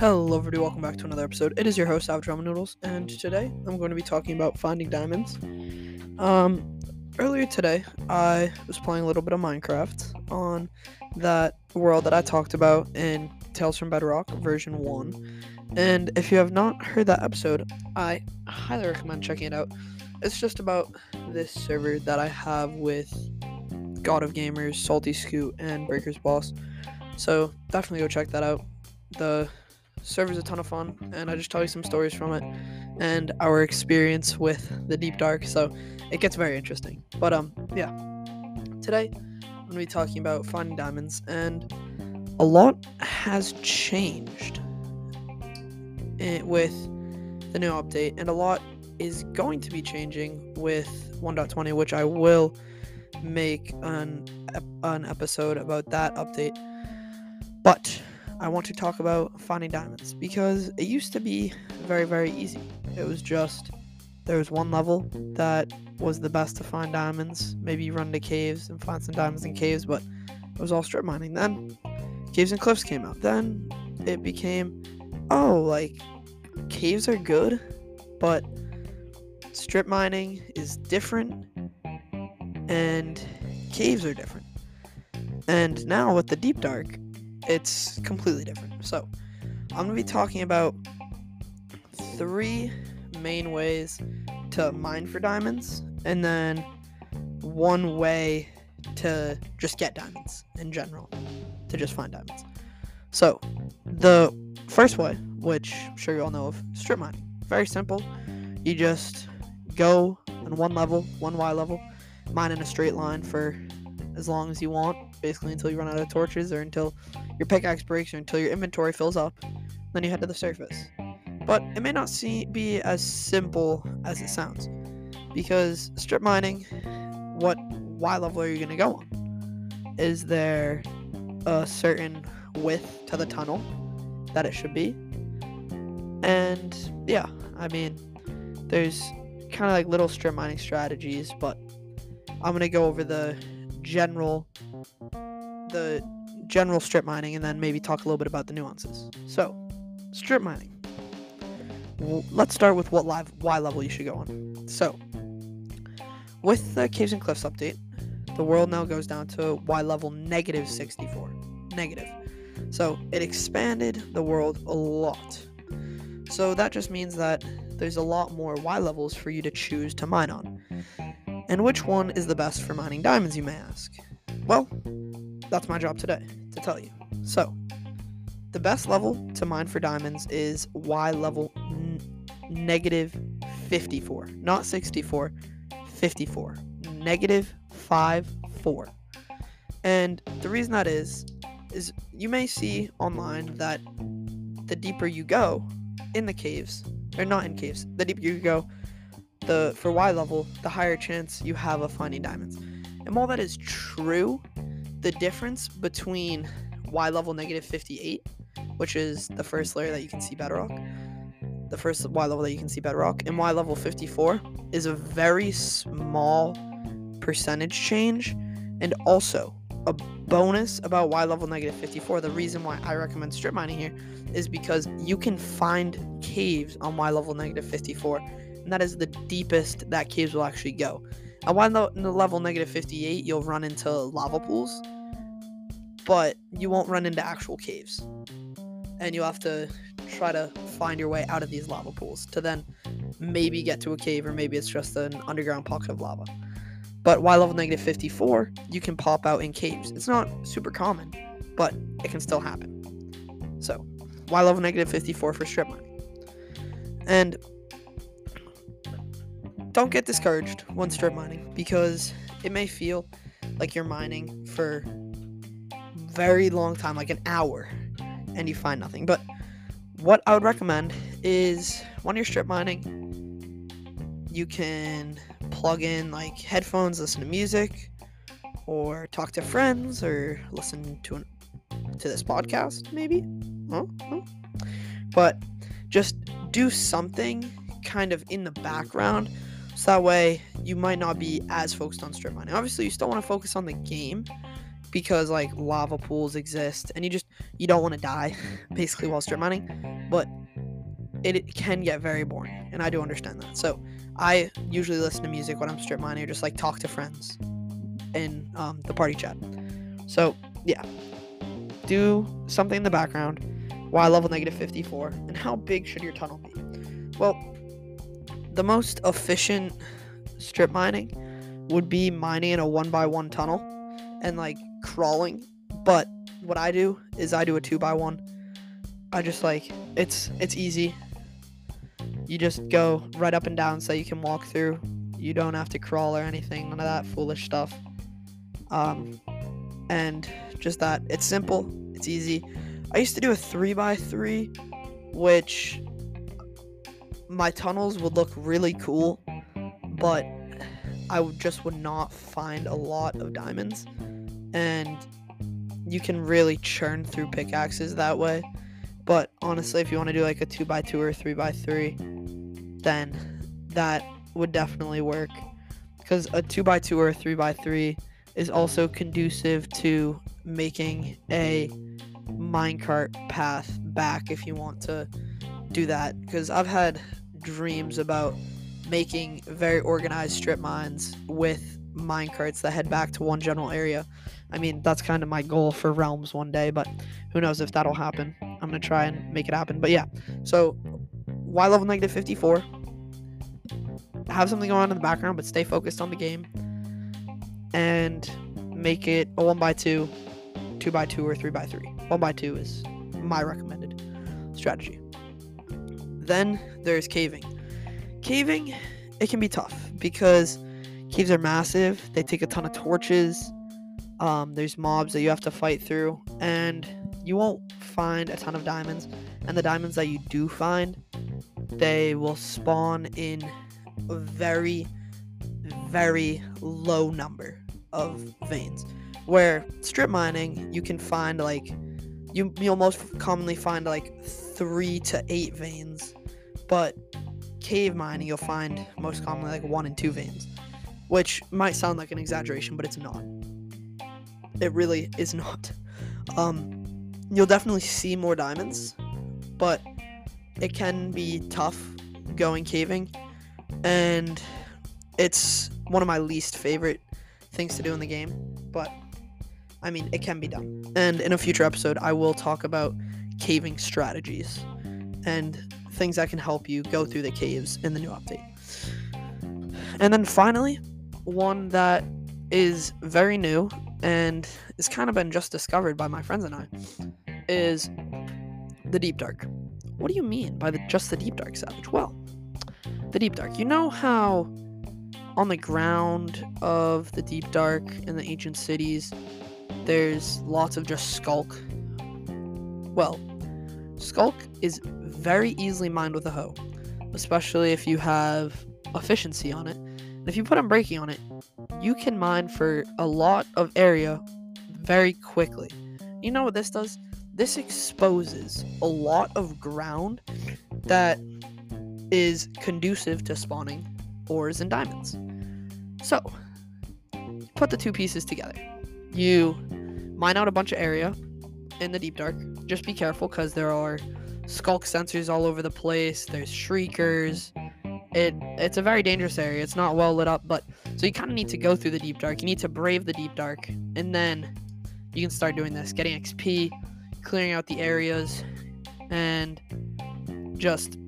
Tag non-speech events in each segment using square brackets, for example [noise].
Hello, everybody. Welcome back to another episode. It is your host, Savage Ramen Noodles, and today I'm going to be talking about finding diamonds. Um, earlier today, I was playing a little bit of Minecraft on that world that I talked about in Tales from Bedrock version 1. And if you have not heard that episode, I highly recommend checking it out. It's just about this server that I have with God of Gamers, Salty Scoot, and Breaker's Boss. So definitely go check that out. The server's a ton of fun, and I just tell you some stories from it and our experience with the Deep Dark. So it gets very interesting. But um, yeah. Today I'm gonna be talking about finding diamonds, and a lot has changed with the new update, and a lot is going to be changing with 1.20, which I will make an an episode about that update. But I want to talk about finding diamonds because it used to be very, very easy. It was just there was one level that was the best to find diamonds. Maybe run to caves and find some diamonds in caves, but it was all strip mining. Then caves and cliffs came out. Then it became, oh, like caves are good, but strip mining is different and caves are different. And now with the deep dark, it's completely different. So, I'm going to be talking about three main ways to mine for diamonds, and then one way to just get diamonds in general, to just find diamonds. So, the first way, which I'm sure you all know of, strip mining. Very simple. You just go on one level, one Y level, mine in a straight line for as long as you want, basically until you run out of torches or until your pickaxe breaks until your inventory fills up. Then you head to the surface. But it may not see, be as simple as it sounds. Because strip mining, what Y level are you going to go on? Is there a certain width to the tunnel that it should be? And yeah, I mean, there's kind of like little strip mining strategies, but I'm going to go over the general the general strip mining and then maybe talk a little bit about the nuances. So, strip mining. Well, let's start with what live Y level you should go on. So, with the Caves and Cliffs update, the world now goes down to Y level negative 64. Negative. So, it expanded the world a lot. So, that just means that there's a lot more Y levels for you to choose to mine on. And which one is the best for mining diamonds, you may ask? Well, that's my job today to tell you. So, the best level to mine for diamonds is Y level n- negative 54, not 64, 54. Negative 5 4. And the reason that is, is you may see online that the deeper you go in the caves, or not in caves, the deeper you go, the for Y level, the higher chance you have of finding diamonds. And while that is true, the difference between Y level negative 58, which is the first layer that you can see bedrock, the first Y level that you can see bedrock, and Y level 54 is a very small percentage change. And also, a bonus about Y level negative 54, the reason why I recommend strip mining here is because you can find caves on Y level negative 54, and that is the deepest that caves will actually go. At the level negative 58, you'll run into lava pools, but you won't run into actual caves. And you'll have to try to find your way out of these lava pools to then maybe get to a cave, or maybe it's just an underground pocket of lava. But Y level negative 54, you can pop out in caves. It's not super common, but it can still happen. So, Y level negative 54 for strip mining. And don't get discouraged when strip mining because it may feel like you're mining for very long time, like an hour, and you find nothing. But what I would recommend is when you're strip mining, you can plug in like headphones, listen to music, or talk to friends, or listen to an, to this podcast, maybe. Huh? Huh? But just do something kind of in the background so that way you might not be as focused on strip mining. Obviously, you still want to focus on the game because like lava pools exist and you just you don't want to die [laughs] basically while strip mining but it, it, can get very boring and i do understand that. So i usually listen to music when i'm strip mining or just like talk to friends in um, the party chat. So yeah. Do something in the background Y level negative 54 and how big should your tunnel be? Well the most efficient strip mining would be mining in a one by one tunnel and like crawling. But what I do is I do a two by one. I just like it's it's easy. You just go right up and down so you can walk through. You don't have to crawl or anything, none of that foolish stuff. Um, and just that it's simple, it's easy. I used to do a three by three, which my tunnels would look really cool, but I just would not find a lot of diamonds and you can really churn through pickaxes that way. But honestly, if you want to do like a 2x2 or 3x3, then that would definitely work. Because a 2x2 or a 3x3 is also conducive to making a minecart path back if you want to do that. Because I've had dreams about making very organized strip mines with minecarts that head back to one general area I mean, that's kind of my goal for Realms one day, but who knows if that'll happen. I'm going to try and make it happen. But yeah, so Y level negative 54? Have something going on in the background, but stay focused on the game. And make it a 1x2, 2x2, or 3x3. 1x2 is my recommended strategy. Then there's caving. Caving, it can be tough because caves are massive, they take a ton of torches um, there's mobs that you have to fight through, and you won't find a ton of diamonds. And the diamonds that you do find, they will spawn in a very, very low number of veins. Where strip mining, you can find like you you'll most commonly find like three to eight veins, but cave mining you'll find most commonly like one and two veins, which might sound like an exaggeration, but it's not. It really is not. Um, you'll definitely see more diamonds, but it can be tough going caving, and it's one of my least favorite things to do in the game. But I mean, it can be done. And in a future episode, I will talk about caving strategies and things that can help you go through the caves in the new update. And then finally, one that is very new and it's kind of been just discovered by my friends and I, is the Deep Dark. What do you mean by the just the Deep Dark Savage? Well, the Deep Dark. You know how on the ground of the Deep Dark in the ancient cities, there's lots of just sculk. Well, sculk is very easily mined with a hoe, especially if you have efficiency on it. And if you put unbreaking on it, you can mine for a lot of area very quickly. You know what this does? This exposes a lot of ground that is conducive to spawning ores and diamonds. So, put the two pieces together. You mine out a bunch of area in the deep dark. Just be careful because there are sculk sensors all over the place. There's shriekers. It it's a very dangerous area. It's not well lit up, but so you kind of need to go through the deep dark. You need to brave the deep dark, and then you can start doing this, getting XP, clearing out the areas, and just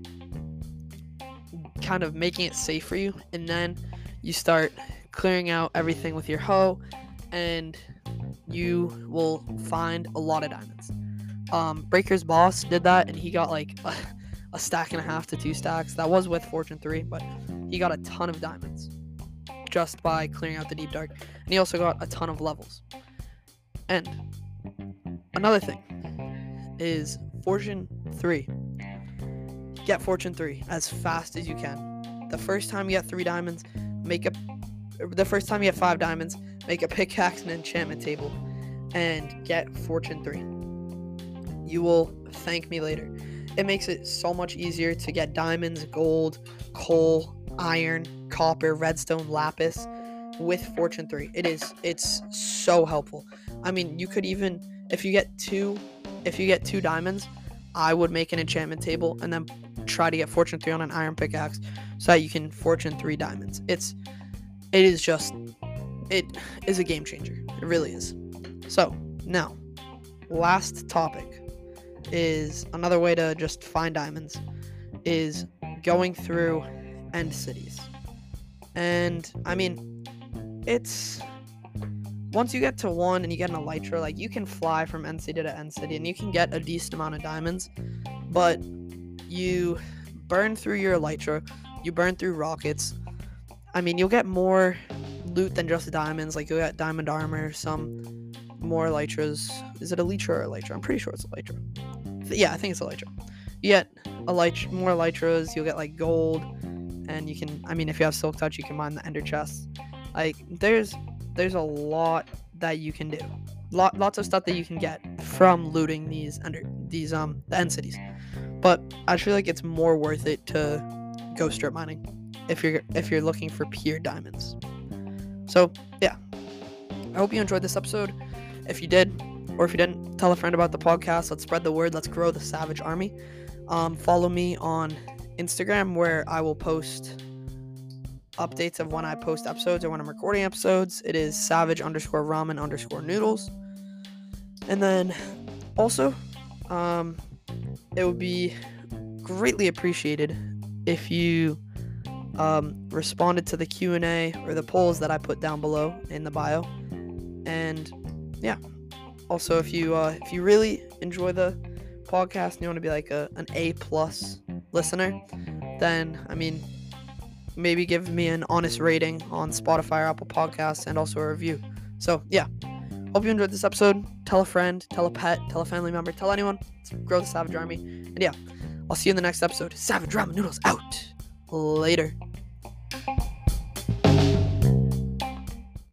kind of making it safe for you. And then you start clearing out everything with your hoe, and you will find a lot of diamonds. Um, Breaker's boss did that, and he got like a, [laughs] a stack and a half to two stacks. That was with Fortune 3, but he got a ton of diamonds just by clearing out the deep dark. And he also got a ton of levels. And another thing is Fortune 3. Get Fortune 3 as fast as you can. The first time you get three diamonds, make a the first time you get five diamonds, make a pickaxe and enchantment table and get Fortune 3. You will thank me later. It makes it so much easier to get diamonds, gold, coal, iron, copper, redstone, lapis with Fortune 3. It is it's so helpful. I mean, you could even if you get two if you get two diamonds, I would make an enchantment table and then try to get fortune 3 on an iron pickaxe so that you can fortune 3 diamonds. It's it is just it is a game changer. It really is. So, now, last topic is another way to just find diamonds is going through end cities. And I mean, it's once you get to one and you get an elytra, like you can fly from end city to end city and you can get a decent amount of diamonds, but you burn through your elytra, you burn through rockets. I mean, you'll get more loot than just diamonds. Like you'll get diamond armor, some more elytras. Is it elytra or elytra? I'm pretty sure it's elytra. Yeah, I think it's elytra. You get elytra, more elytras. You'll get like gold, and you can. I mean, if you have silk touch, you can mine the ender chests. Like there's there's a lot that you can do. Lot, lots of stuff that you can get from looting these under these um the end cities. But I feel like it's more worth it to go strip mining if you're if you're looking for pure diamonds. So yeah, I hope you enjoyed this episode. If you did, or if you didn't, tell a friend about the podcast. Let's spread the word. Let's grow the Savage Army. Um, follow me on Instagram where I will post updates of when I post episodes or when I'm recording episodes. It is savage underscore ramen underscore noodles. And then also, um, it would be greatly appreciated if you um, responded to the Q&A or the polls that I put down below in the bio. And yeah, also if you uh, if you really enjoy the podcast and you want to be like a, an A plus listener, then I mean maybe give me an honest rating on Spotify or Apple Podcasts and also a review. So, yeah. Hope you enjoyed this episode. Tell a friend, tell a pet, tell a family member, tell anyone. Grow the Savage Army. And yeah, I'll see you in the next episode. Savage Ramen Noodles out. Later.